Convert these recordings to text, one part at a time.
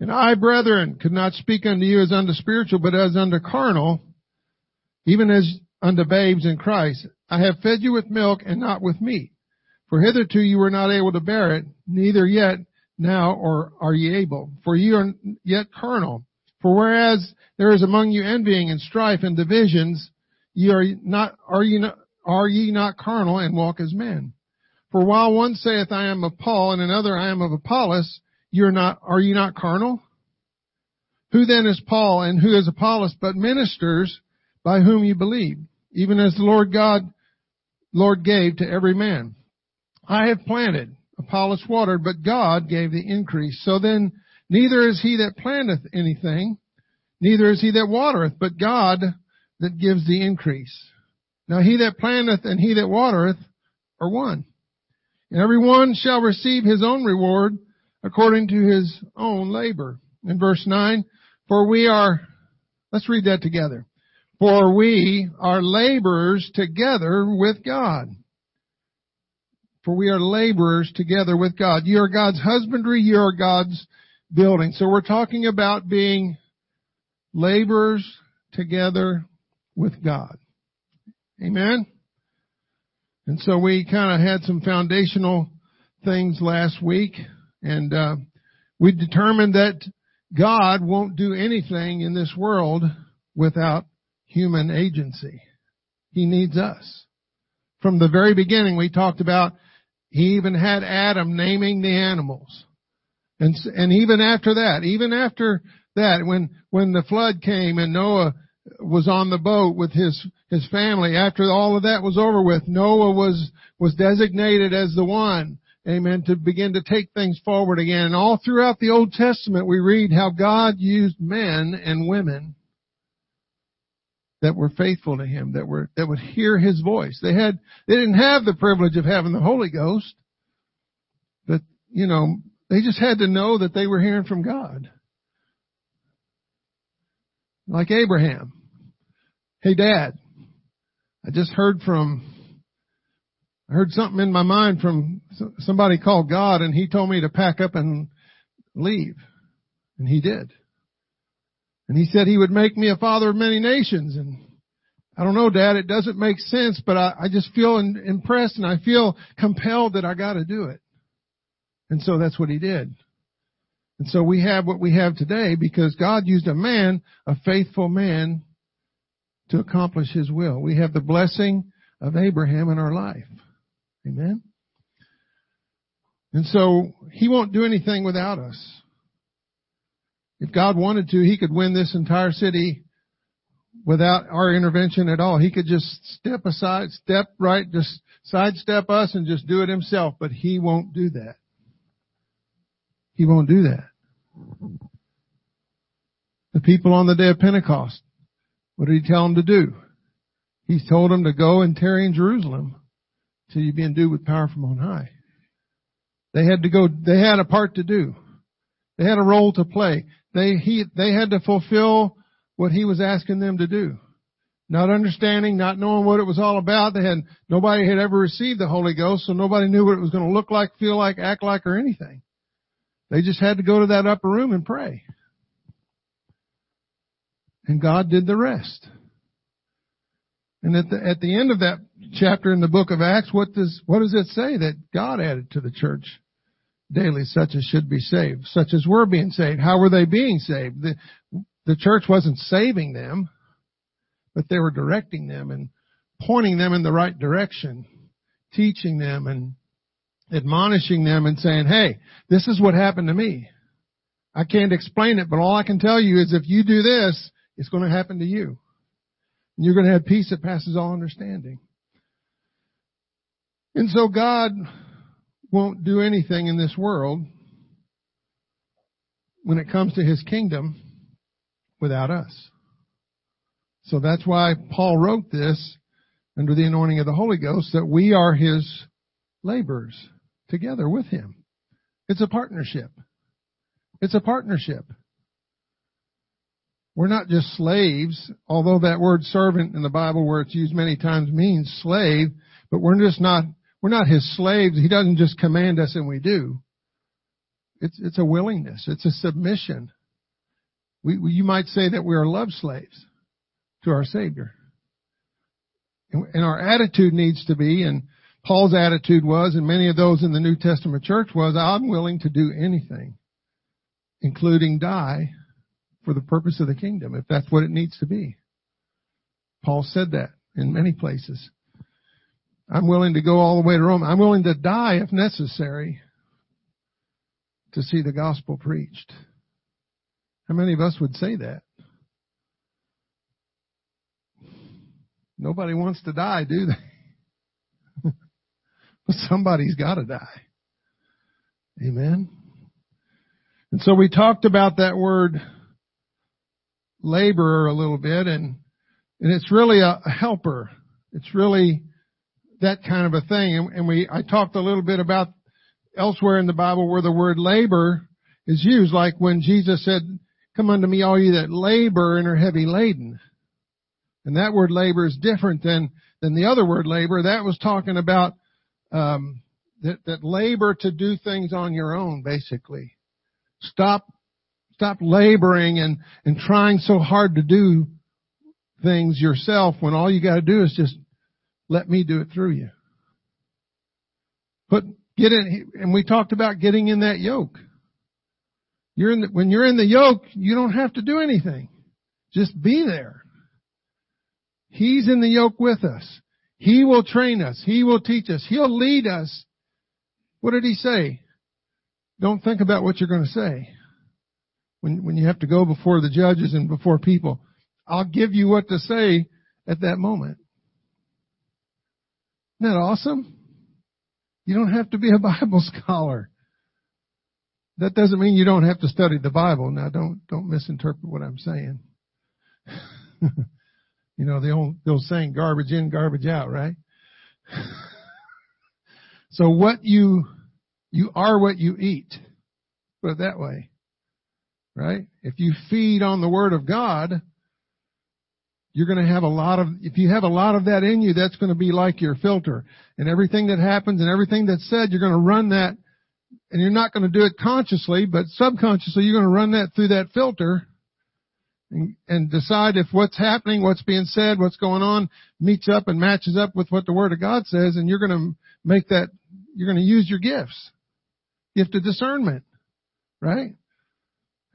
And I, brethren, could not speak unto you as unto spiritual, but as unto carnal, even as unto babes in Christ. I have fed you with milk and not with meat. For hitherto you were not able to bear it, neither yet now or are ye able. For ye are yet carnal. For whereas there is among you envying and strife and divisions, ye are not, are ye not, are ye not carnal and walk as men? For while one saith, I am of Paul, and another, I am of Apollos, you're not, are ye not carnal? Who then is Paul and who is Apollos but ministers by whom you believe, even as the Lord God, Lord gave to every man? I have planted, Apollos watered, but God gave the increase. So then, neither is he that planteth anything, neither is he that watereth, but God that gives the increase. Now he that planteth and he that watereth are one. And every one shall receive his own reward according to his own labor. In verse 9, for we are, let's read that together. For we are laborers together with God. For we are laborers together with God. You are God's husbandry, you are God's building. So we're talking about being laborers together with God. Amen? And so we kind of had some foundational things last week. And uh, we determined that God won't do anything in this world without human agency. He needs us. From the very beginning, we talked about he even had Adam naming the animals. And, and even after that, even after that, when, when the flood came and Noah was on the boat with his, his family, after all of that was over with, Noah was, was designated as the one amen, to begin to take things forward again. And all throughout the Old Testament we read how God used men and women that were faithful to Him, that were, that would hear His voice. They had, they didn't have the privilege of having the Holy Ghost, but, you know, they just had to know that they were hearing from God. Like Abraham. Hey dad, I just heard from I heard something in my mind from somebody called God and he told me to pack up and leave. And he did. And he said he would make me a father of many nations. And I don't know, dad, it doesn't make sense, but I, I just feel in, impressed and I feel compelled that I gotta do it. And so that's what he did. And so we have what we have today because God used a man, a faithful man, to accomplish his will. We have the blessing of Abraham in our life. Amen? And so, He won't do anything without us. If God wanted to, He could win this entire city without our intervention at all. He could just step aside, step right, just sidestep us and just do it Himself, but He won't do that. He won't do that. The people on the day of Pentecost, what did He tell them to do? He told them to go and tarry in Jerusalem till you be endued with power from on high. They had to go, they had a part to do. They had a role to play. They, he, they had to fulfill what he was asking them to do. Not understanding, not knowing what it was all about. They had, nobody had ever received the Holy Ghost, so nobody knew what it was going to look like, feel like, act like, or anything. They just had to go to that upper room and pray. And God did the rest. And at the, at the end of that chapter in the book of Acts, what does, what does it say? That God added to the church daily such as should be saved, such as were being saved. How were they being saved? The, the church wasn't saving them, but they were directing them and pointing them in the right direction, teaching them and admonishing them and saying, hey, this is what happened to me. I can't explain it, but all I can tell you is if you do this, it's going to happen to you. You're going to have peace that passes all understanding. And so God won't do anything in this world when it comes to His kingdom without us. So that's why Paul wrote this under the anointing of the Holy Ghost that we are His laborers together with Him. It's a partnership. It's a partnership. We're not just slaves, although that word servant in the Bible where it's used many times means slave, but we're just not, we're not his slaves. He doesn't just command us and we do. It's, it's a willingness. It's a submission. We, we, you might say that we are love slaves to our Savior. And, and our attitude needs to be, and Paul's attitude was, and many of those in the New Testament church was, I'm willing to do anything, including die for the purpose of the kingdom, if that's what it needs to be. Paul said that in many places. I'm willing to go all the way to Rome. I'm willing to die if necessary to see the gospel preached. How many of us would say that? Nobody wants to die, do they? but somebody's got to die. Amen. And so we talked about that word laborer a little bit and, and it's really a, helper. It's really that kind of a thing. And, and we, I talked a little bit about elsewhere in the Bible where the word labor is used, like when Jesus said, come unto me all you that labor and are heavy laden. And that word labor is different than, than the other word labor. That was talking about, um, that, that labor to do things on your own, basically. Stop, stop laboring and, and trying so hard to do things yourself when all you gotta do is just let me do it through you. But get in, and we talked about getting in that yoke. You're in the, when you're in the yoke, you don't have to do anything. Just be there. He's in the yoke with us. He will train us. He will teach us. He'll lead us. What did he say? Don't think about what you're going to say. When, when you have to go before the judges and before people, I'll give you what to say at that moment. Isn't that awesome? You don't have to be a Bible scholar. That doesn't mean you don't have to study the Bible. Now don't, don't misinterpret what I'm saying. you know, the old, the old saying, garbage in, garbage out, right? so what you, you are what you eat. Put it that way. Right? If you feed on the Word of God, you're going to have a lot of, if you have a lot of that in you, that's going to be like your filter. And everything that happens and everything that's said, you're going to run that, and you're not going to do it consciously, but subconsciously, you're going to run that through that filter and, and decide if what's happening, what's being said, what's going on meets up and matches up with what the Word of God says, and you're going to make that, you're going to use your gifts. Gift of discernment. Right?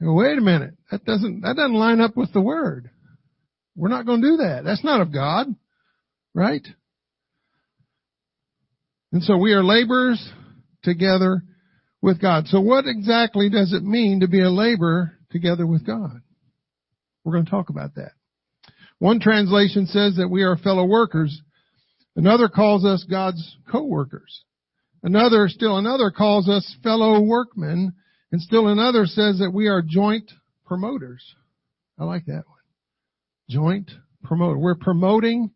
Wait a minute. That doesn't, that doesn't line up with the Word. We're not going to do that. That's not of God. Right? And so we are laborers together with God. So what exactly does it mean to be a laborer together with God? We're going to talk about that. One translation says that we are fellow workers. Another calls us God's co-workers. Another, still another calls us fellow workmen. And still another says that we are joint promoters. I like that one joint promoter. We're promoting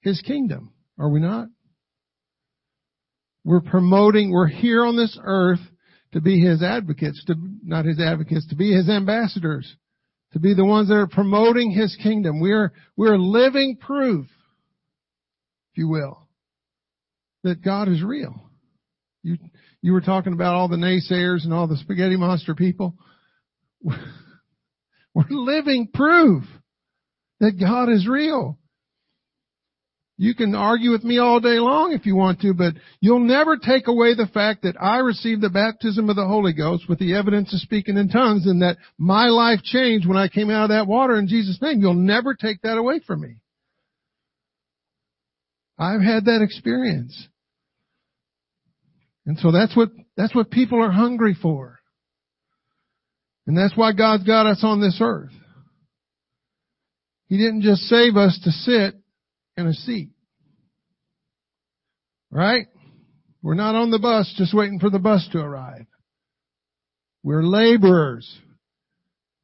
His kingdom, are we not? We're promoting, we're here on this earth to be His advocates, to, not His advocates, to be His ambassadors, to be the ones that are promoting His kingdom. We're, we're living proof, if you will, that God is real. You, you were talking about all the naysayers and all the spaghetti monster people. We're living proof that God is real. You can argue with me all day long if you want to, but you'll never take away the fact that I received the baptism of the Holy Ghost with the evidence of speaking in tongues and that my life changed when I came out of that water in Jesus' name. You'll never take that away from me. I've had that experience. And so that's what, that's what people are hungry for. And that's why God's got us on this earth. He didn't just save us to sit in a seat. Right? We're not on the bus just waiting for the bus to arrive. We're laborers.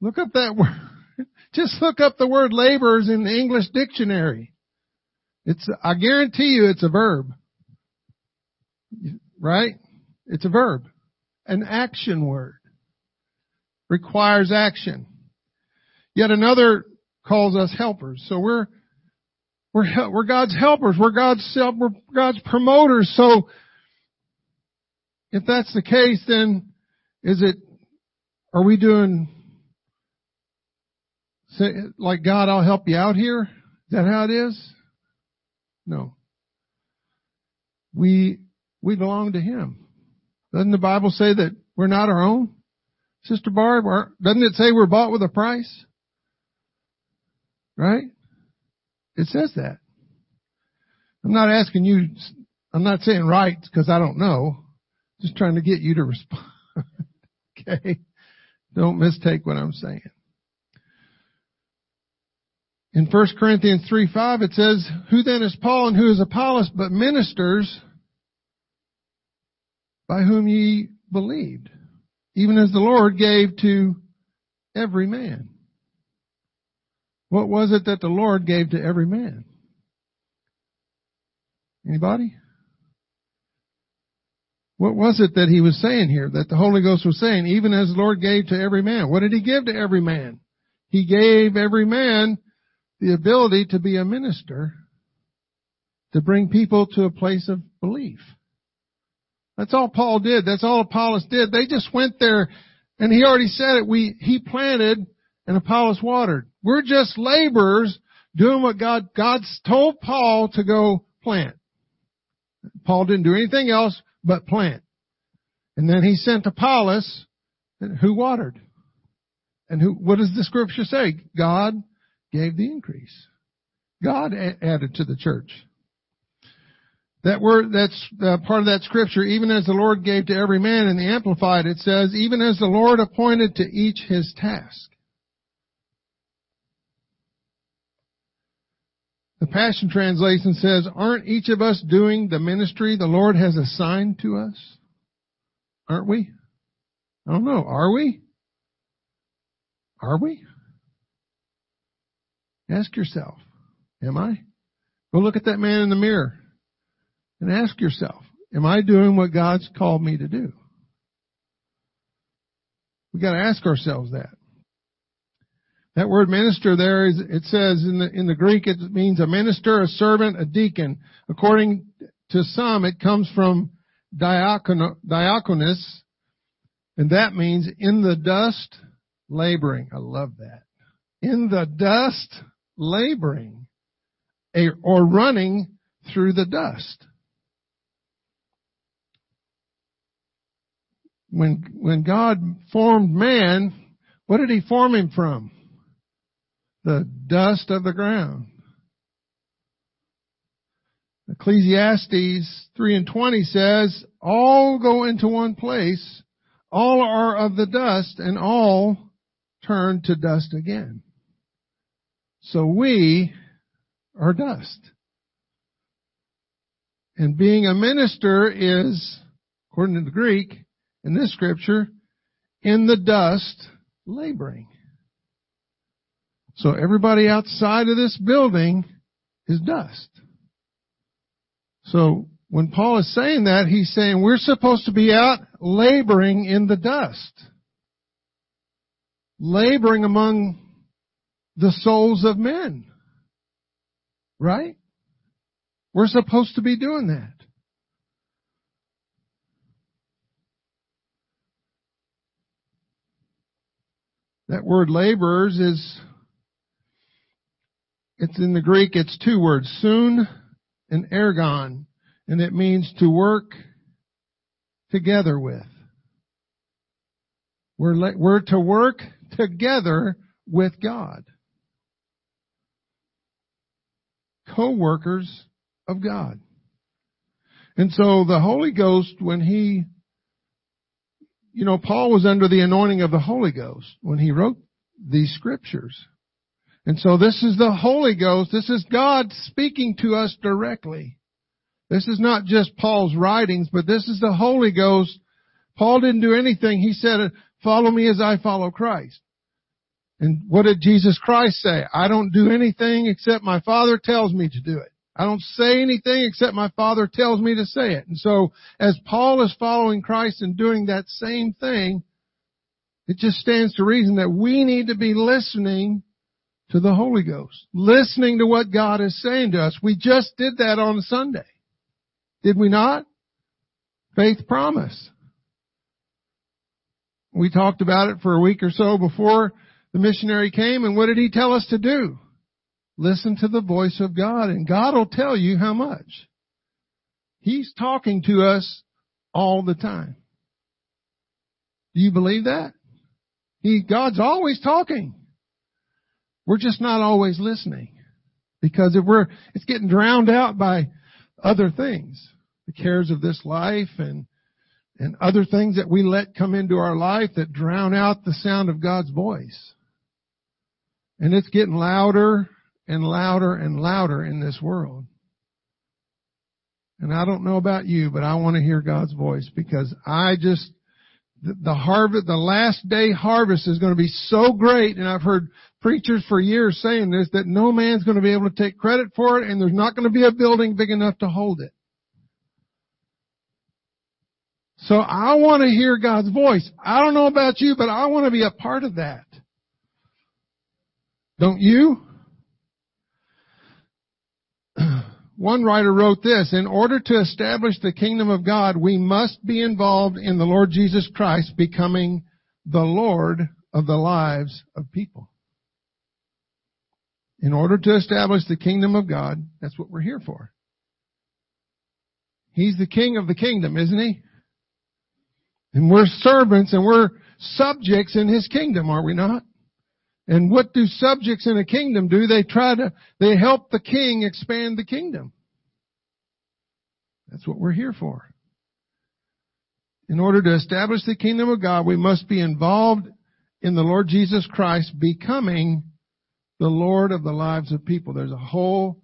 Look up that word. Just look up the word laborers in the English dictionary. It's, I guarantee you it's a verb. Right? It's a verb. An action word. Requires action. Yet another calls us helpers. So we're, we're, we're God's helpers. We're God's, we're God's promoters. So if that's the case, then is it Are we doing say, like God, I'll help you out here? Is that how it is? No. We, we belong to Him. Doesn't the Bible say that we're not our own? Sister Barb, doesn't it say we're bought with a price? Right? It says that. I'm not asking you, I'm not saying right because I don't know. Just trying to get you to respond. okay? Don't mistake what I'm saying. In 1 Corinthians 3 5 it says, Who then is Paul and who is Apollos but ministers by whom ye believed, even as the Lord gave to every man. What was it that the Lord gave to every man? Anybody? What was it that he was saying here, that the Holy Ghost was saying, even as the Lord gave to every man? What did he give to every man? He gave every man the ability to be a minister, to bring people to a place of belief. That's all Paul did. That's all Apollos did. They just went there and he already said it. We, he planted and Apollos watered. We're just laborers doing what God, God told Paul to go plant. Paul didn't do anything else but plant. And then he sent Apollos who watered. And who, what does the scripture say? God gave the increase. God added to the church. That word, that's uh, part of that scripture, even as the Lord gave to every man in the Amplified, it says, even as the Lord appointed to each his task. The Passion Translation says, aren't each of us doing the ministry the Lord has assigned to us? Aren't we? I don't know. Are we? Are we? Ask yourself, am I? Go look at that man in the mirror and ask yourself, am I doing what God's called me to do? We gotta ask ourselves that. That word minister there is, it says in the, in the Greek it means a minister, a servant, a deacon. According to some, it comes from diakonos, and that means in the dust, laboring. I love that. In the dust, laboring, a, or running through the dust. When, when God formed man, what did he form him from? the dust of the ground. Ecclesiastes 3 and 20 says, all go into one place, all are of the dust, and all turn to dust again. So we are dust. And being a minister is, according to the Greek, in this scripture, in the dust, laboring. So everybody outside of this building is dust. So when Paul is saying that, he's saying we're supposed to be out laboring in the dust. Laboring among the souls of men. Right? We're supposed to be doing that. That word laborers is it's in the Greek, it's two words, soon and ergon, and it means to work together with. We're, we're to work together with God. Co-workers of God. And so the Holy Ghost, when he, you know, Paul was under the anointing of the Holy Ghost when he wrote these scriptures. And so this is the Holy Ghost. This is God speaking to us directly. This is not just Paul's writings, but this is the Holy Ghost. Paul didn't do anything. He said, follow me as I follow Christ. And what did Jesus Christ say? I don't do anything except my Father tells me to do it. I don't say anything except my Father tells me to say it. And so as Paul is following Christ and doing that same thing, it just stands to reason that we need to be listening to the Holy Ghost, listening to what God is saying to us. We just did that on Sunday. Did we not? Faith promise. We talked about it for a week or so before the missionary came and what did he tell us to do? Listen to the voice of God and God will tell you how much. He's talking to us all the time. Do you believe that? He, God's always talking. We're just not always listening. Because if we're, it's getting drowned out by other things. The cares of this life and, and other things that we let come into our life that drown out the sound of God's voice. And it's getting louder and louder and louder in this world. And I don't know about you, but I want to hear God's voice because I just, the harvest, the last day harvest is going to be so great. And I've heard preachers for years saying this, that no man's going to be able to take credit for it and there's not going to be a building big enough to hold it. So I want to hear God's voice. I don't know about you, but I want to be a part of that. Don't you? One writer wrote this, in order to establish the kingdom of God, we must be involved in the Lord Jesus Christ becoming the Lord of the lives of people. In order to establish the kingdom of God, that's what we're here for. He's the king of the kingdom, isn't he? And we're servants and we're subjects in his kingdom, are we not? And what do subjects in a kingdom do? They try to, they help the king expand the kingdom. That's what we're here for. In order to establish the kingdom of God, we must be involved in the Lord Jesus Christ becoming the Lord of the lives of people. There's a whole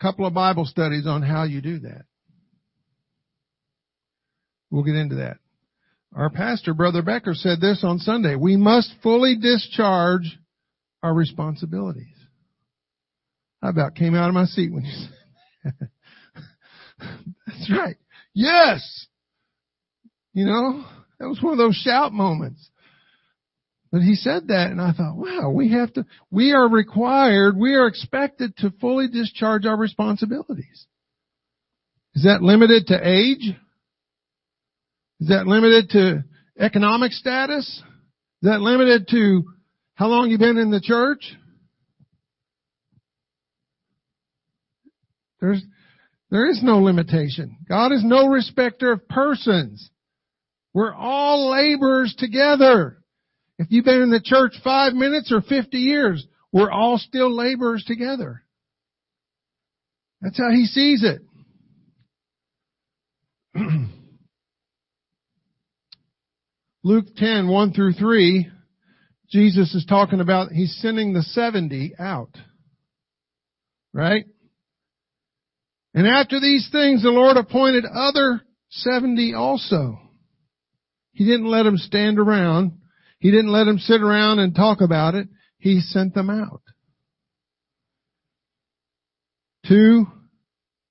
couple of Bible studies on how you do that. We'll get into that. Our pastor, Brother Becker, said this on Sunday. We must fully discharge our responsibilities. I about came out of my seat when you said that. That's right. Yes! You know, that was one of those shout moments. But he said that and I thought, wow, we have to, we are required, we are expected to fully discharge our responsibilities. Is that limited to age? Is that limited to economic status? Is that limited to how long you've been in the church? There's, there is no limitation. God is no respecter of persons. We're all laborers together. If you've been in the church five minutes or 50 years, we're all still laborers together. That's how he sees it. Luke 10, 1 through 3, Jesus is talking about, he's sending the 70 out. Right? And after these things, the Lord appointed other 70 also. He didn't let them stand around he didn't let them sit around and talk about it. He sent them out. Two,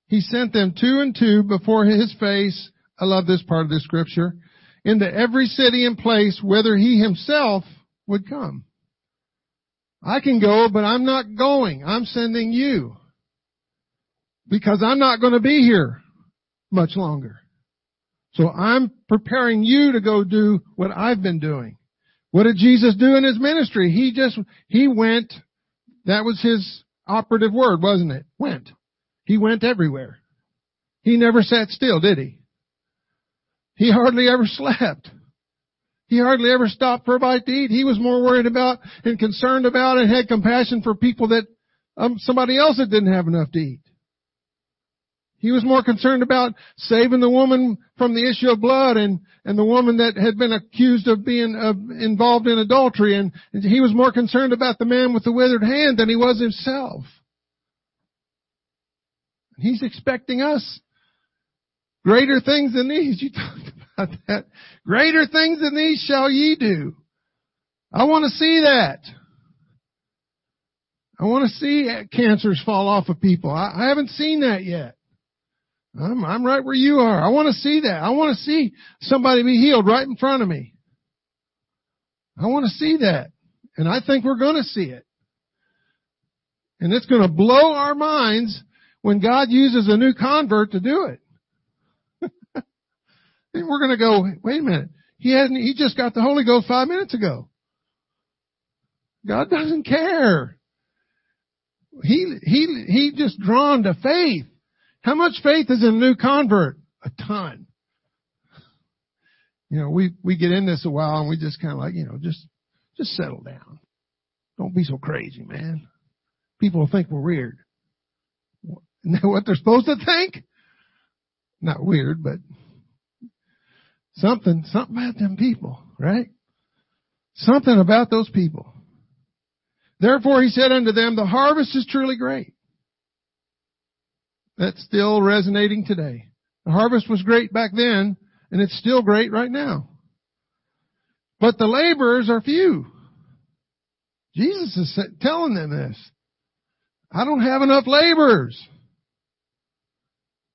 he sent them two and two before his face. I love this part of the scripture. Into every city and place whither he himself would come. I can go, but I'm not going. I'm sending you. Because I'm not going to be here much longer. So I'm preparing you to go do what I've been doing. What did Jesus do in his ministry? He just, he went, that was his operative word, wasn't it? Went. He went everywhere. He never sat still, did he? He hardly ever slept. He hardly ever stopped for a bite to eat. He was more worried about and concerned about and had compassion for people that um, somebody else that didn't have enough to eat. He was more concerned about saving the woman from the issue of blood and, and the woman that had been accused of being uh, involved in adultery. And, and he was more concerned about the man with the withered hand than he was himself. He's expecting us greater things than these. You talked about that. Greater things than these shall ye do. I want to see that. I want to see cancers fall off of people. I, I haven't seen that yet. I'm, I'm right where you are. I want to see that. I want to see somebody be healed right in front of me. I want to see that. And I think we're going to see it. And it's going to blow our minds when God uses a new convert to do it. We're going to go, wait a minute. He hadn't, he just got the Holy Ghost five minutes ago. God doesn't care. He, he, he just drawn to faith. How much faith is in a new convert? A ton. You know, we, we get in this a while and we just kind of like, you know, just, just settle down. Don't be so crazy, man. People think we're weird. Isn't that what they're supposed to think? Not weird, but something, something about them people, right? Something about those people. Therefore he said unto them, the harvest is truly great. That's still resonating today. The harvest was great back then, and it's still great right now. But the laborers are few. Jesus is telling them this. I don't have enough laborers.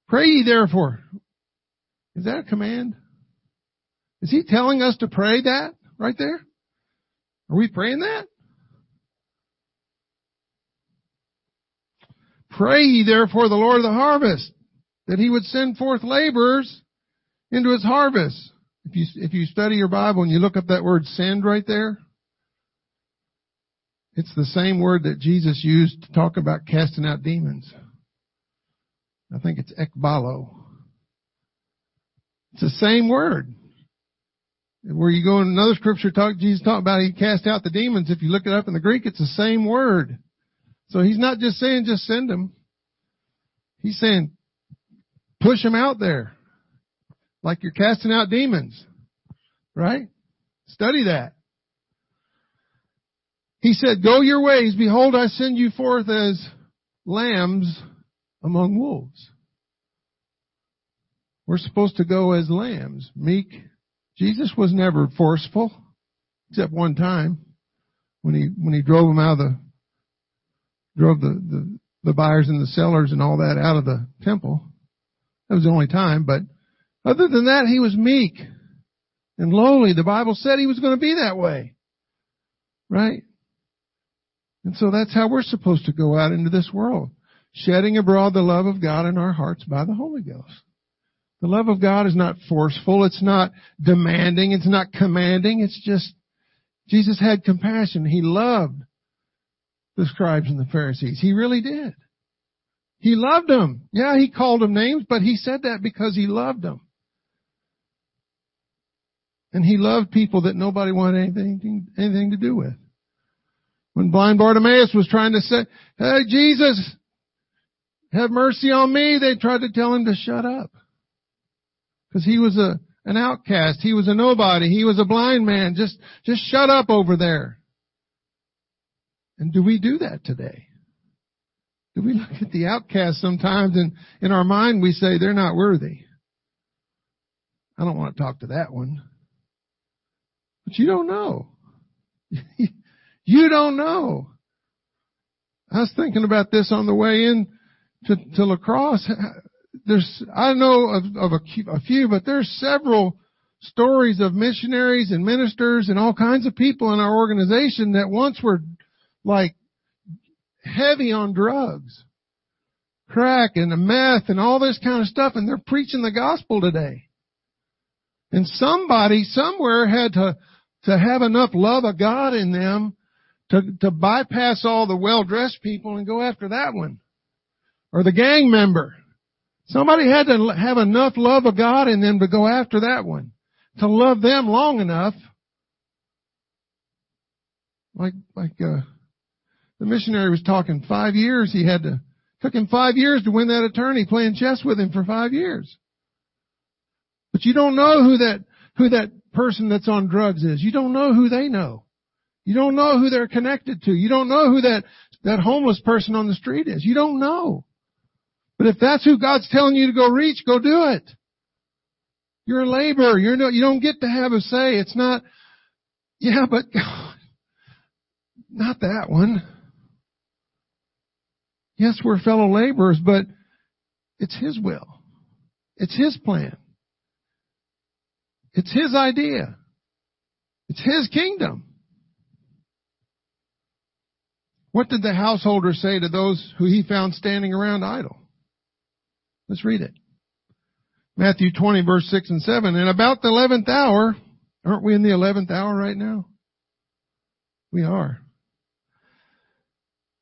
Pray ye therefore. Is that a command? Is he telling us to pray that right there? Are we praying that? Pray ye therefore the Lord of the harvest that he would send forth laborers into his harvest. If you, if you study your Bible and you look up that word send right there, it's the same word that Jesus used to talk about casting out demons. I think it's ekbalo. It's the same word. Where you go in another scripture talk, Jesus talked about he cast out the demons. If you look it up in the Greek, it's the same word. So he's not just saying just send them. He's saying push them out there. Like you're casting out demons. Right? Study that. He said, go your ways. Behold, I send you forth as lambs among wolves. We're supposed to go as lambs, meek. Jesus was never forceful, except one time when he when he drove them out of the drove the, the, the buyers and the sellers and all that out of the temple. That was the only time, but other than that, he was meek and lowly. The Bible said he was going to be that way. Right? And so that's how we're supposed to go out into this world shedding abroad the love of God in our hearts by the Holy Ghost. The love of God is not forceful. It's not demanding. It's not commanding. It's just, Jesus had compassion. He loved the scribes and the Pharisees. He really did. He loved them. Yeah, he called them names, but he said that because he loved them. And he loved people that nobody wanted anything, anything to do with. When blind Bartimaeus was trying to say, hey Jesus, have mercy on me. They tried to tell him to shut up. Cause he was a, an outcast. He was a nobody. He was a blind man. Just, just shut up over there. And do we do that today? Do we look at the outcast sometimes and in our mind we say they're not worthy? I don't want to talk to that one. But you don't know. you don't know. I was thinking about this on the way in to, to La Crosse, there's, I know of, of a, a few, but there's several stories of missionaries and ministers and all kinds of people in our organization that once were like heavy on drugs, crack and the meth and all this kind of stuff and they're preaching the gospel today. And somebody somewhere had to, to have enough love of God in them to, to bypass all the well-dressed people and go after that one or the gang member. Somebody had to have enough love of God in them to go after that one. To love them long enough. Like, like, uh, the missionary was talking five years he had to, took him five years to win that attorney playing chess with him for five years. But you don't know who that, who that person that's on drugs is. You don't know who they know. You don't know who they're connected to. You don't know who that, that homeless person on the street is. You don't know. But if that's who God's telling you to go reach, go do it. You're a laborer. You're no, you don't get to have a say. It's not, yeah, but God, not that one. Yes, we're fellow laborers, but it's His will. It's His plan. It's His idea. It's His kingdom. What did the householder say to those who he found standing around idle? Let's read it. Matthew 20 verse 6 and 7. And about the 11th hour, Aren't we in the eleventh hour right now? We are.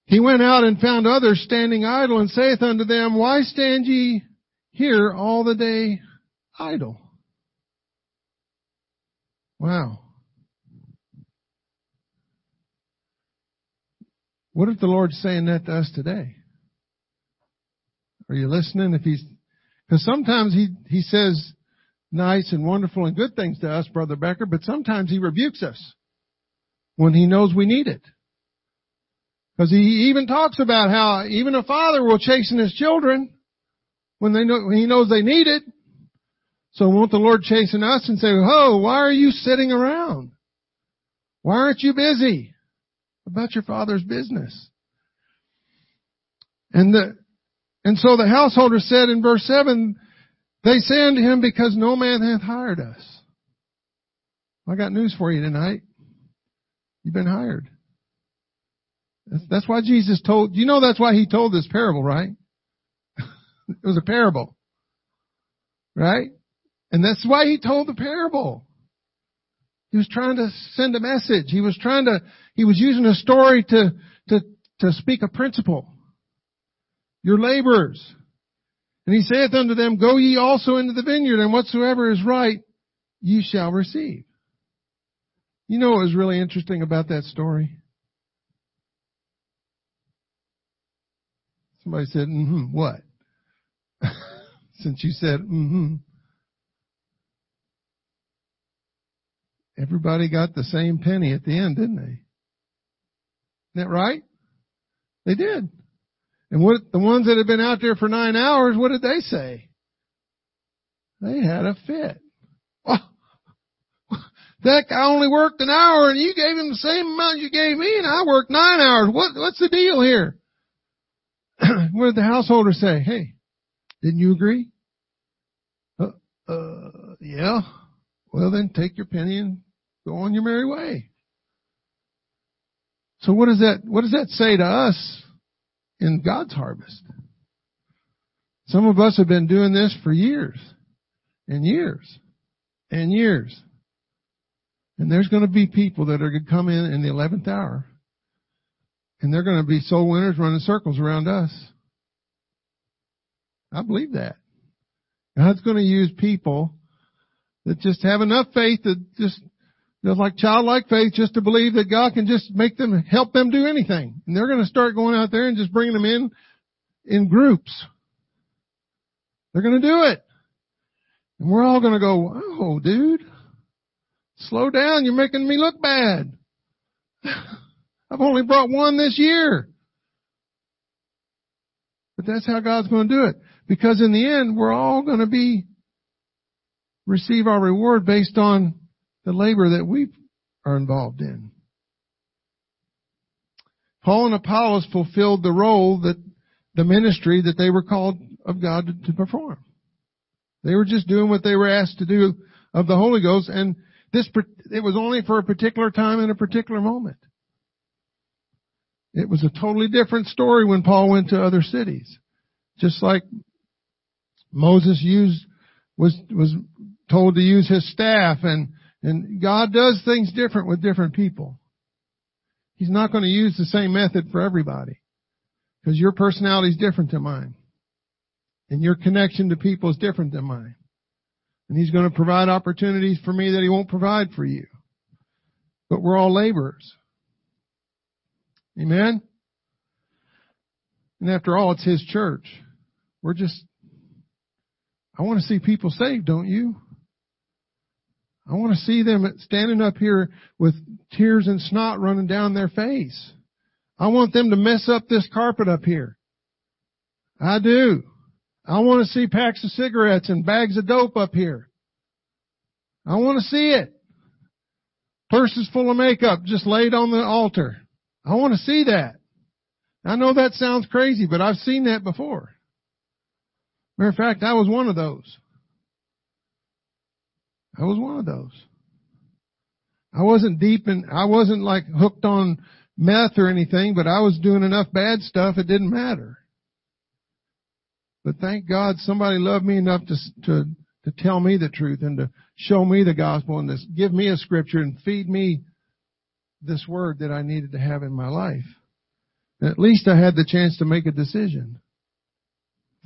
He went out and found others standing idle and saith unto them, Why stand ye here all the day idle? Wow. What if the Lord's saying that to us today? Are you listening? If he's, because sometimes he, he says nice and wonderful and good things to us, Brother Becker, but sometimes he rebukes us when he knows we need it. Because he even talks about how even a father will chasten his children when they know, when he knows they need it. So won't the Lord chasten us and say, Oh, why are you sitting around? Why aren't you busy about your father's business? And the, and so the householder said in verse 7, they say unto him, because no man hath hired us. I got news for you tonight. You've been hired. That's why Jesus told, you know that's why he told this parable, right? it was a parable. Right? And that's why he told the parable. He was trying to send a message. He was trying to, he was using a story to, to, to speak a principle. You're laborers. And he saith unto them, Go ye also into the vineyard, and whatsoever is right, ye shall receive. You know what was really interesting about that story? Somebody said, mm-hmm, what? Since you said, mm-hmm. Everybody got the same penny at the end, didn't they? Isn't that right? They did. And what, the ones that had been out there for nine hours, what did they say? They had a fit. Oh, that guy only worked an hour and you gave him the same amount you gave me and I worked nine hours. What, what's the deal here? what did the householder say? Hey, didn't you agree? Uh, uh, yeah. Well then take your penny and go on your merry way. So what does that, what does that say to us in God's harvest? Some of us have been doing this for years and years and years. And there's going to be people that are going to come in in the 11th hour and they're going to be soul winners running circles around us. I believe that. God's going to use people that just have enough faith to just, just like childlike faith just to believe that God can just make them, help them do anything. And they're going to start going out there and just bringing them in in groups. They're going to do it. And we're all going to go, oh dude, slow down. You're making me look bad. I've only brought one this year. But that's how God's going to do it. Because in the end, we're all going to be, receive our reward based on the labor that we are involved in. Paul and Apollos fulfilled the role that, the ministry that they were called of God to, to perform. They were just doing what they were asked to do of the Holy Ghost and this, it was only for a particular time and a particular moment. It was a totally different story when Paul went to other cities. Just like Moses used, was, was told to use his staff and, and God does things different with different people. He's not going to use the same method for everybody. Because your personality is different than mine. And your connection to people is different than mine. And He's going to provide opportunities for me that He won't provide for you. But we're all laborers. Amen? And after all, it's His church. We're just, I want to see people saved, don't you? I want to see them standing up here with tears and snot running down their face. I want them to mess up this carpet up here. I do. I want to see packs of cigarettes and bags of dope up here. I want to see it. Purses full of makeup just laid on the altar. I want to see that. I know that sounds crazy, but I've seen that before. Matter of fact, I was one of those. I was one of those. I wasn't deep in, I wasn't like hooked on meth or anything, but I was doing enough bad stuff it didn't matter. But thank God somebody loved me enough to, to, to tell me the truth and to show me the gospel and this, give me a scripture and feed me this word that I needed to have in my life. At least I had the chance to make a decision.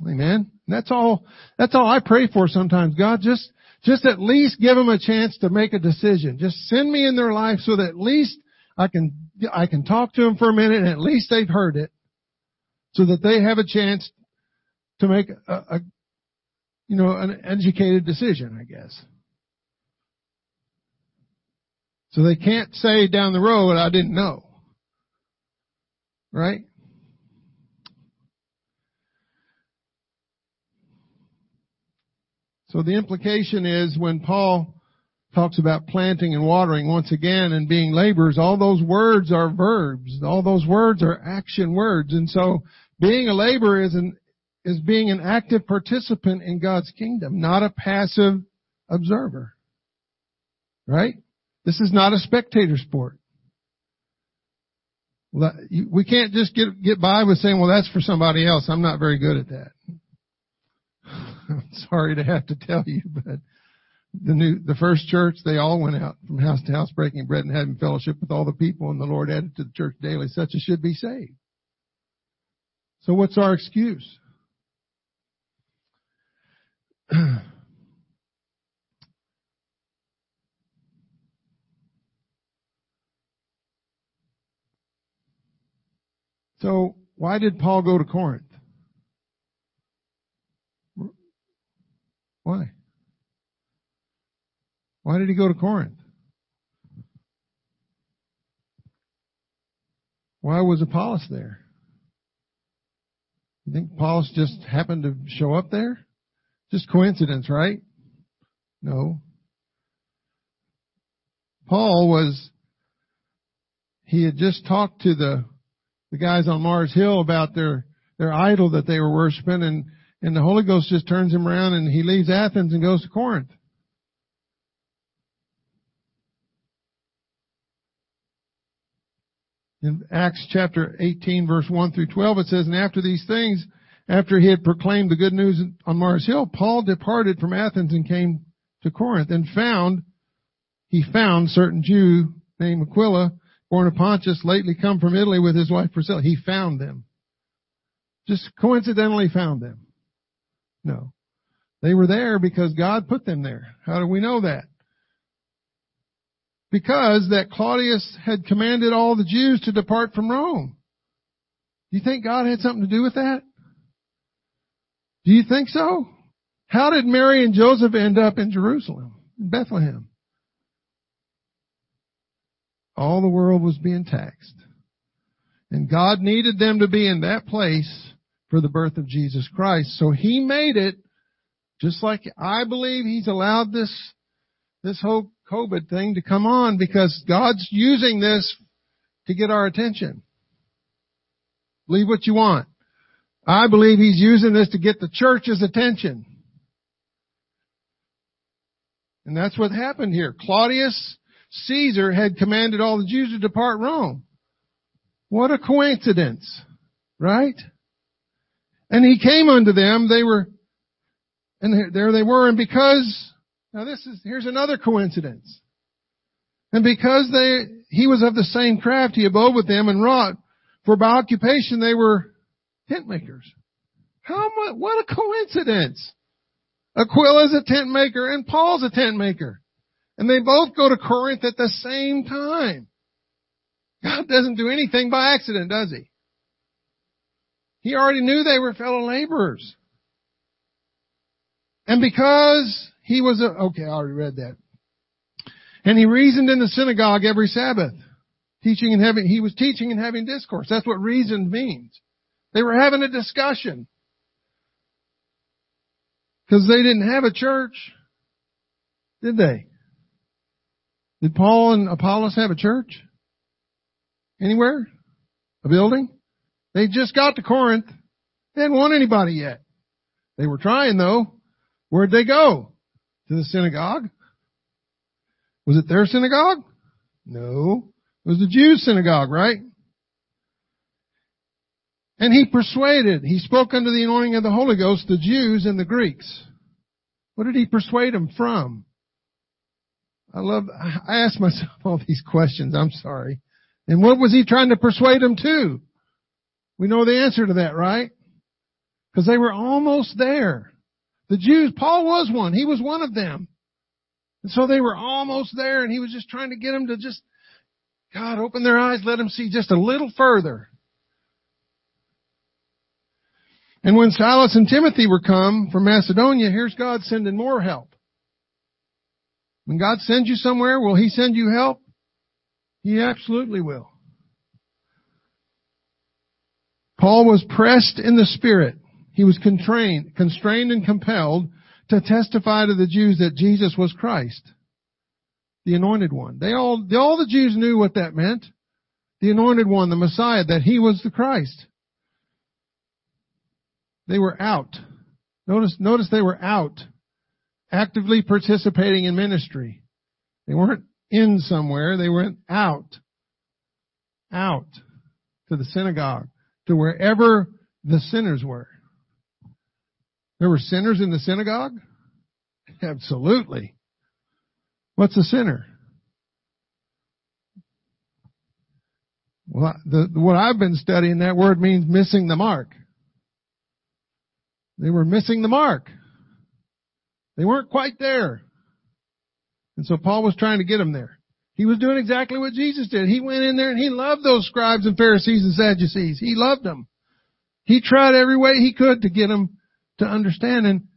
Amen. That's all, that's all I pray for sometimes. God, just, just at least give them a chance to make a decision. Just send me in their life so that at least I can, I can talk to them for a minute and at least they've heard it so that they have a chance to make a, a you know, an educated decision, I guess. So they can't say down the road, I didn't know. Right? So the implication is when Paul talks about planting and watering once again and being laborers, all those words are verbs. All those words are action words. And so being a laborer is an, is being an active participant in God's kingdom, not a passive observer. Right? This is not a spectator sport. We can't just get, get by with saying, well, that's for somebody else. I'm not very good at that. I'm sorry to have to tell you, but the new, the first church, they all went out from house to house breaking bread and having fellowship with all the people and the Lord added to the church daily such as should be saved. So what's our excuse? so why did Paul go to Corinth? Why? Why did he go to Corinth? Why was Apollos there? You think Apollos just happened to show up there? Just coincidence, right? No. Paul was, he had just talked to the, the guys on Mars Hill about their, their idol that they were worshiping and and the Holy Ghost just turns him around and he leaves Athens and goes to Corinth. In Acts chapter 18 verse 1 through 12 it says, And after these things, after he had proclaimed the good news on Mars Hill, Paul departed from Athens and came to Corinth and found, he found certain Jew named Aquila, born of Pontus, lately come from Italy with his wife Priscilla. He found them. Just coincidentally found them. No. They were there because God put them there. How do we know that? Because that Claudius had commanded all the Jews to depart from Rome. Do you think God had something to do with that? Do you think so? How did Mary and Joseph end up in Jerusalem, in Bethlehem? All the world was being taxed. And God needed them to be in that place for the birth of Jesus Christ. So he made it just like I believe he's allowed this, this whole COVID thing to come on because God's using this to get our attention. Believe what you want. I believe he's using this to get the church's attention. And that's what happened here. Claudius Caesar had commanded all the Jews to depart Rome. What a coincidence, right? And he came unto them, they were, and there they were, and because, now this is, here's another coincidence. And because they, he was of the same craft, he abode with them and wrought, for by occupation they were tent makers. How much, what a coincidence! Aquila's a tent maker and Paul's a tent maker. And they both go to Corinth at the same time. God doesn't do anything by accident, does he? He already knew they were fellow laborers. And because he was a, okay, I already read that. And he reasoned in the synagogue every Sabbath, teaching and having, he was teaching and having discourse. That's what reasoned means. They were having a discussion. Because they didn't have a church, did they? Did Paul and Apollos have a church? Anywhere? A building? They just got to Corinth. They hadn't won anybody yet. They were trying though. Where'd they go? To the synagogue? Was it their synagogue? No. It was the Jews' synagogue, right? And he persuaded, he spoke under the anointing of the Holy Ghost, the Jews and the Greeks. What did he persuade them from? I love, I ask myself all these questions. I'm sorry. And what was he trying to persuade them to? We know the answer to that, right? Because they were almost there. The Jews, Paul was one. He was one of them. And so they were almost there and he was just trying to get them to just, God, open their eyes, let them see just a little further. And when Silas and Timothy were come from Macedonia, here's God sending more help. When God sends you somewhere, will He send you help? He absolutely will. Paul was pressed in the Spirit. He was constrained, constrained and compelled to testify to the Jews that Jesus was Christ, the anointed one. They all, all the Jews knew what that meant. The anointed one, the Messiah, that he was the Christ. They were out. Notice, notice they were out, actively participating in ministry. They weren't in somewhere, they went out. Out to the synagogue, to wherever the sinners were. There were sinners in the synagogue? Absolutely. What's a sinner? Well, the, what I've been studying, that word means missing the mark. They were missing the mark. They weren't quite there. And so Paul was trying to get them there. He was doing exactly what Jesus did. He went in there and he loved those scribes and Pharisees and Sadducees. He loved them. He tried every way he could to get them to understand. And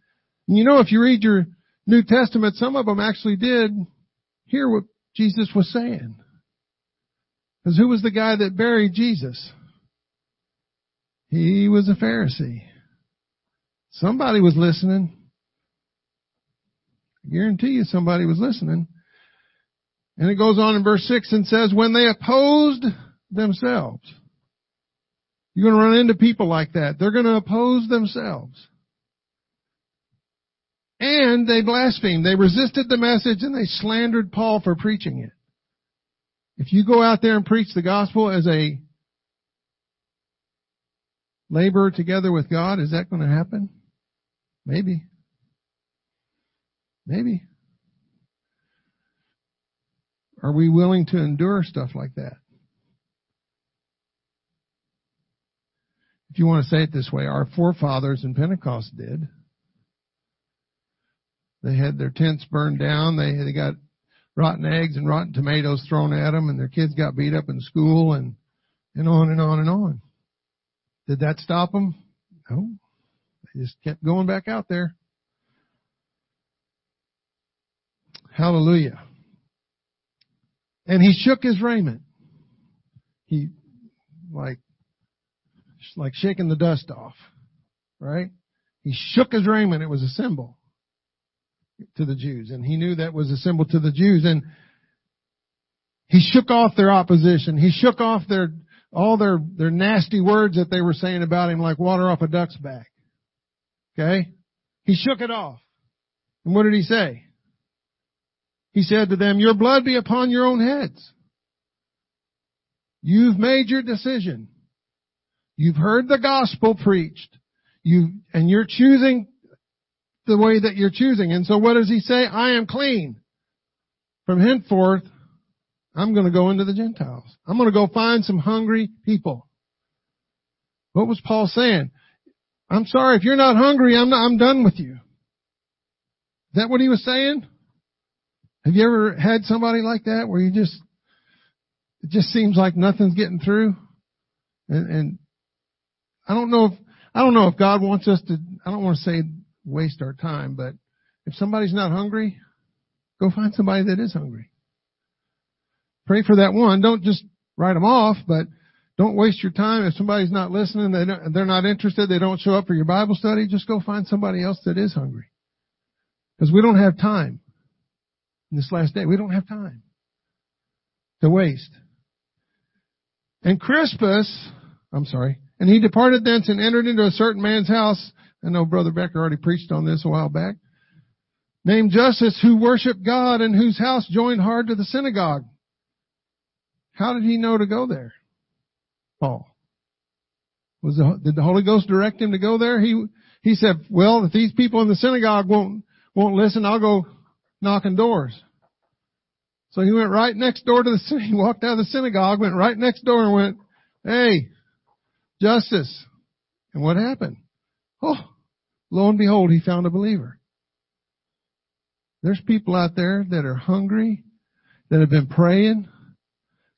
you know, if you read your New Testament, some of them actually did hear what Jesus was saying. Because who was the guy that buried Jesus? He was a Pharisee. Somebody was listening. I guarantee you somebody was listening. And it goes on in verse 6 and says, when they opposed themselves. You're going to run into people like that. They're going to oppose themselves. And they blasphemed. They resisted the message and they slandered Paul for preaching it. If you go out there and preach the gospel as a laborer together with God, is that going to happen? Maybe. Maybe. Are we willing to endure stuff like that? If you want to say it this way, our forefathers in Pentecost did. They had their tents burned down. They, they got rotten eggs and rotten tomatoes thrown at them and their kids got beat up in school and, and on and on and on. Did that stop them? No. They just kept going back out there. Hallelujah. And he shook his raiment. He, like, like shaking the dust off. Right? He shook his raiment. It was a symbol to the Jews. And he knew that was a symbol to the Jews. And he shook off their opposition. He shook off their, all their, their nasty words that they were saying about him like water off a duck's back. Okay? He shook it off. And what did he say? He said to them, your blood be upon your own heads. You've made your decision. You've heard the gospel preached. You, and you're choosing the way that you're choosing. And so what does he say? I am clean. From henceforth, I'm going to go into the Gentiles. I'm going to go find some hungry people. What was Paul saying? I'm sorry, if you're not hungry, I'm not, I'm done with you. Is that what he was saying? Have you ever had somebody like that where you just, it just seems like nothing's getting through? And, and I don't know if, I don't know if God wants us to, I don't want to say waste our time, but if somebody's not hungry, go find somebody that is hungry. Pray for that one. Don't just write them off, but don't waste your time. If somebody's not listening, they they're not interested, they don't show up for your Bible study, just go find somebody else that is hungry. Because we don't have time. In this last day, we don't have time to waste. And Crispus, I'm sorry, and he departed thence and entered into a certain man's house I know Brother Becker already preached on this a while back. Named Justus, who worshiped God and whose house joined hard to the synagogue. How did he know to go there? Paul. Was the, did the Holy Ghost direct him to go there? He, he said, well, if these people in the synagogue won't, won't listen, I'll go knocking doors. So he went right next door to the, he walked out of the synagogue, went right next door and went, hey, Justus. And what happened? Oh, lo and behold, he found a believer. There's people out there that are hungry, that have been praying.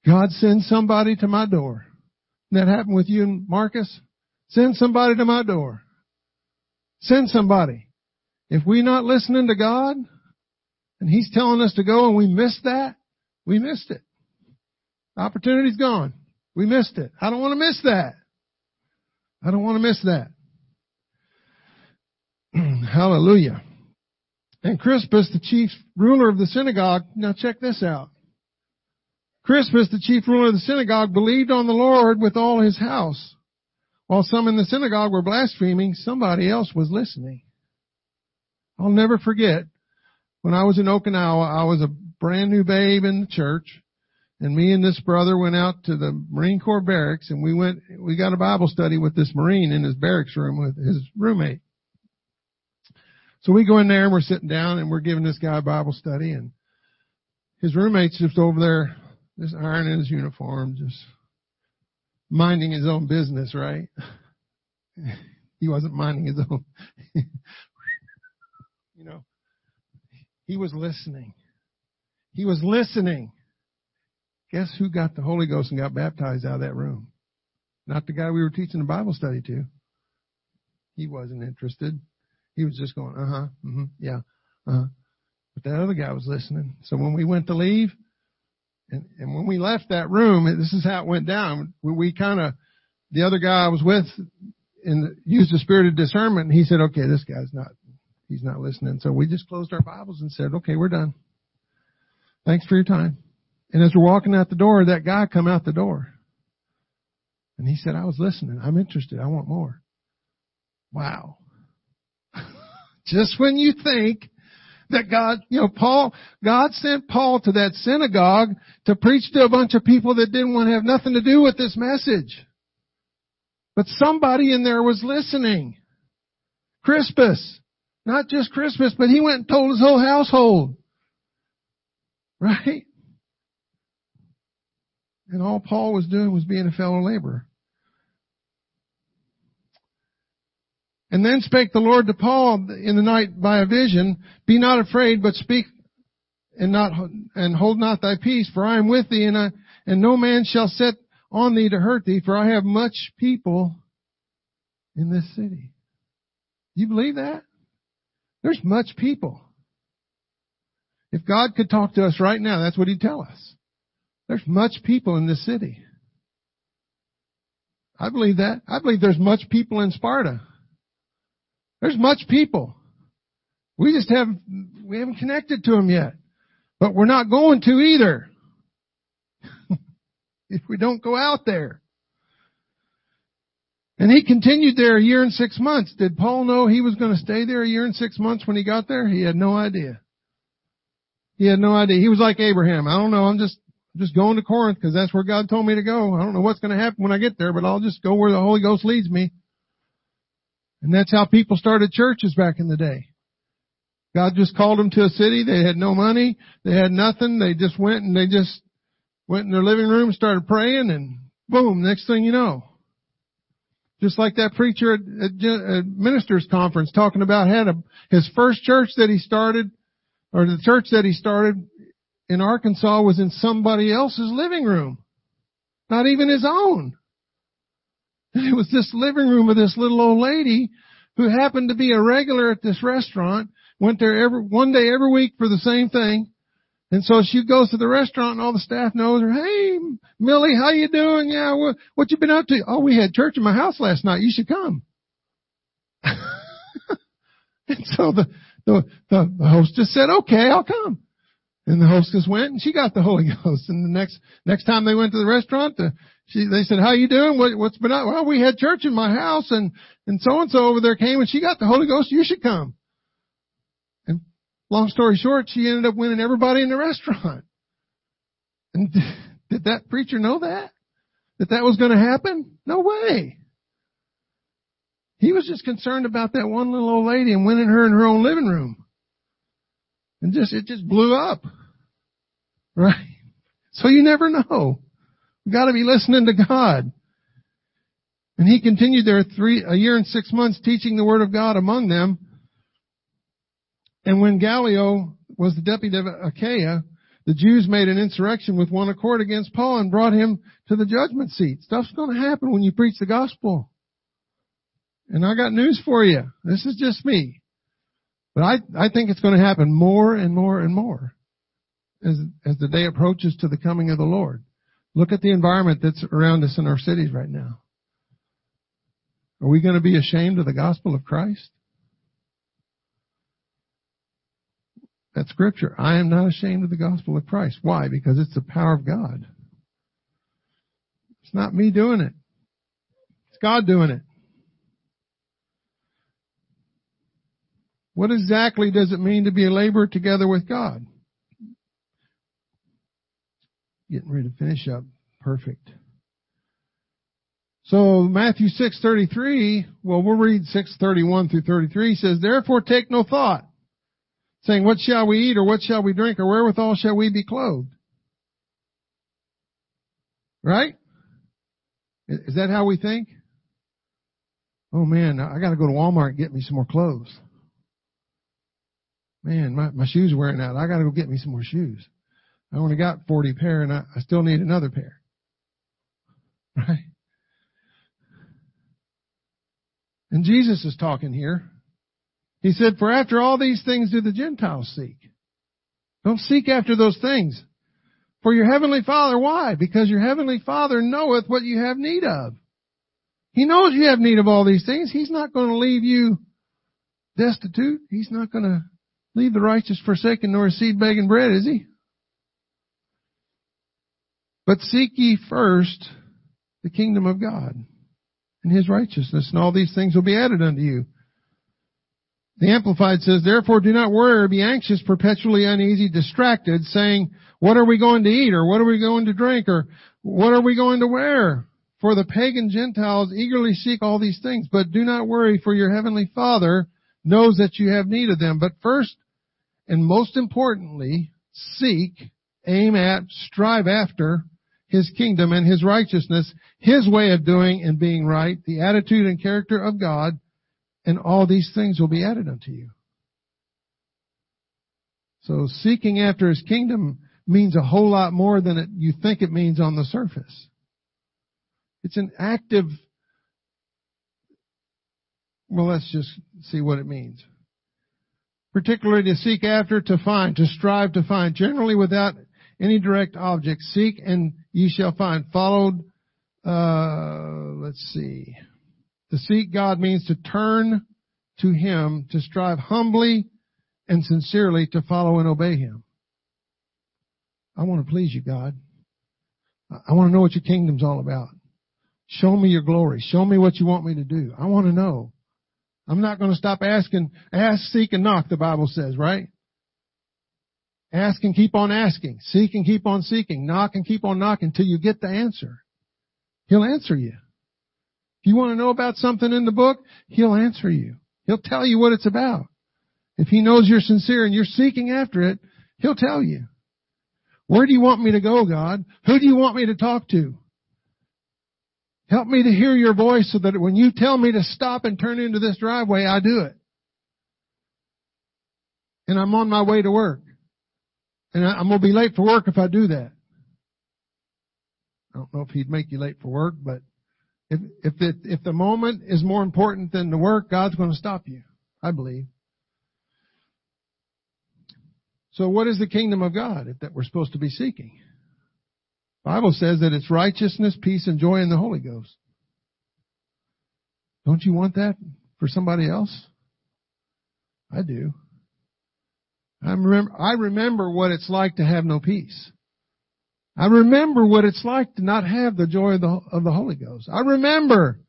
God send somebody to my door. that happened with you Marcus? Send somebody to my door. Send somebody. If we're not listening to God, and He's telling us to go and we missed that, we missed it. The opportunity's gone. We missed it. I don't want to miss that. I don't want to miss that. Hallelujah. And Crispus, the chief ruler of the synagogue, now check this out. Crispus, the chief ruler of the synagogue, believed on the Lord with all his house. While some in the synagogue were blaspheming, somebody else was listening. I'll never forget when I was in Okinawa, I was a brand new babe in the church, and me and this brother went out to the Marine Corps barracks, and we went, we got a Bible study with this Marine in his barracks room with his roommate. So we go in there and we're sitting down and we're giving this guy a Bible study, and his roommate's just over there, just ironing his uniform, just minding his own business, right? he wasn't minding his own. he was listening. He was listening. Guess who got the Holy Ghost and got baptized out of that room? Not the guy we were teaching the Bible study to. He wasn't interested. He was just going, uh huh, mm-hmm, yeah, uh huh. But that other guy was listening. So when we went to leave, and, and when we left that room, this is how it went down. We, we kind of, the other guy I was with and used the spirit of discernment and he said, okay, this guy's not, he's not listening. So we just closed our Bibles and said, okay, we're done. Thanks for your time. And as we're walking out the door, that guy come out the door. And he said, I was listening. I'm interested. I want more. Wow. Just when you think that God, you know, Paul, God sent Paul to that synagogue to preach to a bunch of people that didn't want to have nothing to do with this message. But somebody in there was listening. Crispus. Not just Crispus, but he went and told his whole household. Right? And all Paul was doing was being a fellow laborer. And then spake the Lord to Paul in the night by a vision, Be not afraid, but speak and not and hold not thy peace, for I am with thee, and I, and no man shall set on thee to hurt thee, for I have much people in this city. You believe that? There's much people. If God could talk to us right now, that's what He'd tell us. There's much people in this city. I believe that. I believe there's much people in Sparta. There's much people. We just haven't, we haven't connected to them yet. But we're not going to either. if we don't go out there. And he continued there a year and six months. Did Paul know he was going to stay there a year and six months when he got there? He had no idea. He had no idea. He was like Abraham. I don't know. I'm just, just going to Corinth because that's where God told me to go. I don't know what's going to happen when I get there, but I'll just go where the Holy Ghost leads me. And that's how people started churches back in the day. God just called them to a city. They had no money. They had nothing. They just went and they just went in their living room, started praying, and boom, next thing you know. Just like that preacher at, at, ministers conference talking about had a, his first church that he started, or the church that he started in Arkansas was in somebody else's living room. Not even his own. It was this living room of this little old lady who happened to be a regular at this restaurant, went there every, one day every week for the same thing. And so she goes to the restaurant and all the staff knows her. Hey, Millie, how you doing? Yeah, what, what you been up to? Oh, we had church in my house last night. You should come. and so the, the, the, the hostess said, okay, I'll come. And the hostess went and she got the Holy Ghost. And the next, next time they went to the restaurant, the, she, they said, how you doing? What, what's been up? Well, we had church in my house and, and so and so over there came and she got the Holy Ghost. You should come. Long story short, she ended up winning everybody in the restaurant. And did that preacher know that? That that was going to happen? No way. He was just concerned about that one little old lady and winning her in her own living room. And just, it just blew up. Right? So you never know. We've got to be listening to God. And he continued there three, a year and six months teaching the word of God among them. And when Gallio was the deputy of Achaia, the Jews made an insurrection with one accord against Paul and brought him to the judgment seat. Stuff's going to happen when you preach the gospel. And I got news for you. This is just me. But I, I think it's going to happen more and more and more as, as the day approaches to the coming of the Lord. Look at the environment that's around us in our cities right now. Are we going to be ashamed of the gospel of Christ? That's scripture. I am not ashamed of the gospel of Christ. Why? Because it's the power of God. It's not me doing it. It's God doing it. What exactly does it mean to be a laborer together with God? Getting ready to finish up. Perfect. So Matthew 6:33, well we'll read 6:31 through 33 says, "Therefore take no thought, saying, what shall we eat or what shall we drink or wherewithal shall we be clothed?" Right? Is that how we think? Oh man, I got to go to Walmart and get me some more clothes. Man, my, my shoes are wearing out. I got to go get me some more shoes. I only got 40 pair and I, I still need another pair. Right? And Jesus is talking here. He said, for after all these things do the Gentiles seek. Don't seek after those things. For your heavenly Father, why? Because your heavenly Father knoweth what you have need of. He knows you have need of all these things. He's not going to leave you destitute. He's not going to leave the righteous forsaken nor a seed begging bread, is he? But seek ye first the kingdom of God and his righteousness, and all these things will be added unto you. The Amplified says, Therefore do not worry or be anxious, perpetually uneasy, distracted, saying, What are we going to eat? Or what are we going to drink? Or what are we going to wear? For the pagan Gentiles eagerly seek all these things, but do not worry, for your heavenly Father knows that you have need of them. But first, and most importantly, seek, aim at, strive after his kingdom and His righteousness, His way of doing and being right, the attitude and character of God, and all these things will be added unto you. So seeking after His kingdom means a whole lot more than it, you think it means on the surface. It's an active, well let's just see what it means. Particularly to seek after, to find, to strive to find, generally without any direct object. Seek and ye shall find. Followed, uh, let's see. To seek God means to turn to Him, to strive humbly and sincerely to follow and obey Him. I want to please you, God. I want to know what your kingdom's all about. Show me your glory. Show me what you want me to do. I want to know. I'm not going to stop asking, ask, seek, and knock, the Bible says, right? Ask and keep on asking. Seek and keep on seeking. Knock and keep on knocking until you get the answer. He'll answer you. You want to know about something in the book, He'll answer you. He'll tell you what it's about. If He knows you're sincere and you're seeking after it, He'll tell you. Where do you want me to go, God? Who do you want me to talk to? Help me to hear your voice so that when you tell me to stop and turn into this driveway, I do it. And I'm on my way to work. And I'm going to be late for work if I do that. I don't know if he'd make you late for work, but if, if, it, if the moment is more important than the work, God's going to stop you. I believe. So what is the kingdom of God that we're supposed to be seeking? Bible says that it's righteousness, peace, and joy in the Holy Ghost. Don't you want that for somebody else? I do. I remember, I remember what it's like to have no peace. I remember what it's like to not have the joy of the, of the Holy Ghost. I remember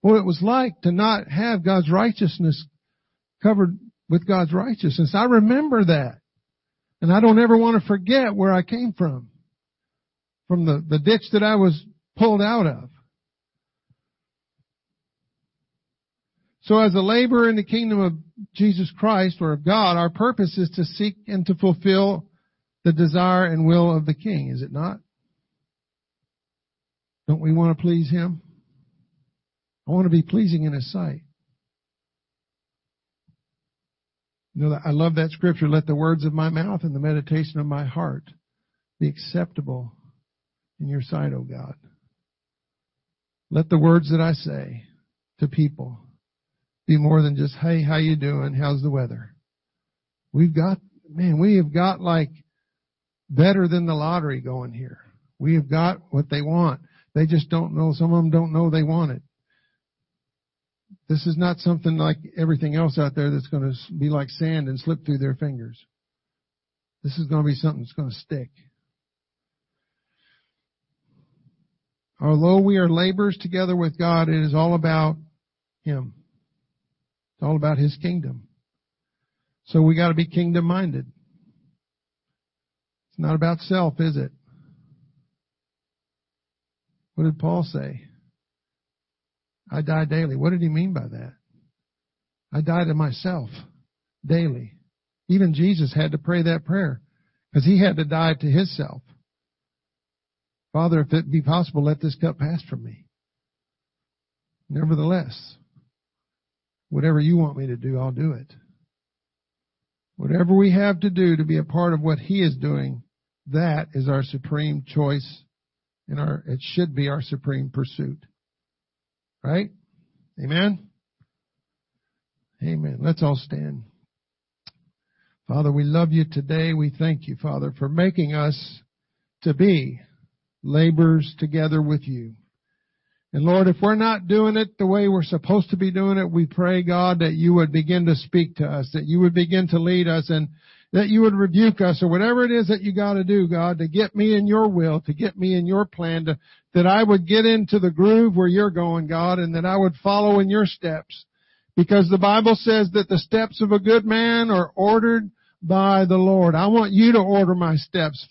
what it was like to not have God's righteousness covered with God's righteousness. I remember that. And I don't ever want to forget where I came from. From the, the ditch that I was pulled out of. So as a laborer in the kingdom of Jesus Christ or of God, our purpose is to seek and to fulfill the desire and will of the king, is it not? Don't we want to please him? I want to be pleasing in his sight. You know, I love that scripture. Let the words of my mouth and the meditation of my heart be acceptable in your sight, O God. Let the words that I say to people be more than just, hey, how you doing? How's the weather? We've got, man, we have got like better than the lottery going here. We have got what they want. They just don't know, some of them don't know they want it. This is not something like everything else out there that's going to be like sand and slip through their fingers. This is going to be something that's going to stick. Although we are laborers together with God, it is all about Him. It's all about His kingdom. So we got to be kingdom minded. It's not about self, is it? What did Paul say? I die daily. What did he mean by that? I die to myself daily. Even Jesus had to pray that prayer because he had to die to his self. Father, if it be possible, let this cup pass from me. Nevertheless, whatever you want me to do, I'll do it. Whatever we have to do to be a part of what He is doing, that is our supreme choice and our, it should be our supreme pursuit. Right? Amen? Amen. Let's all stand. Father, we love you today. We thank you, Father, for making us to be laborers together with you. And Lord, if we're not doing it the way we're supposed to be doing it, we pray, God, that you would begin to speak to us, that you would begin to lead us and that you would rebuke us or whatever it is that you gotta do, God, to get me in your will, to get me in your plan, to, that I would get into the groove where you're going, God, and that I would follow in your steps. Because the Bible says that the steps of a good man are ordered by the Lord. I want you to order my steps, Father.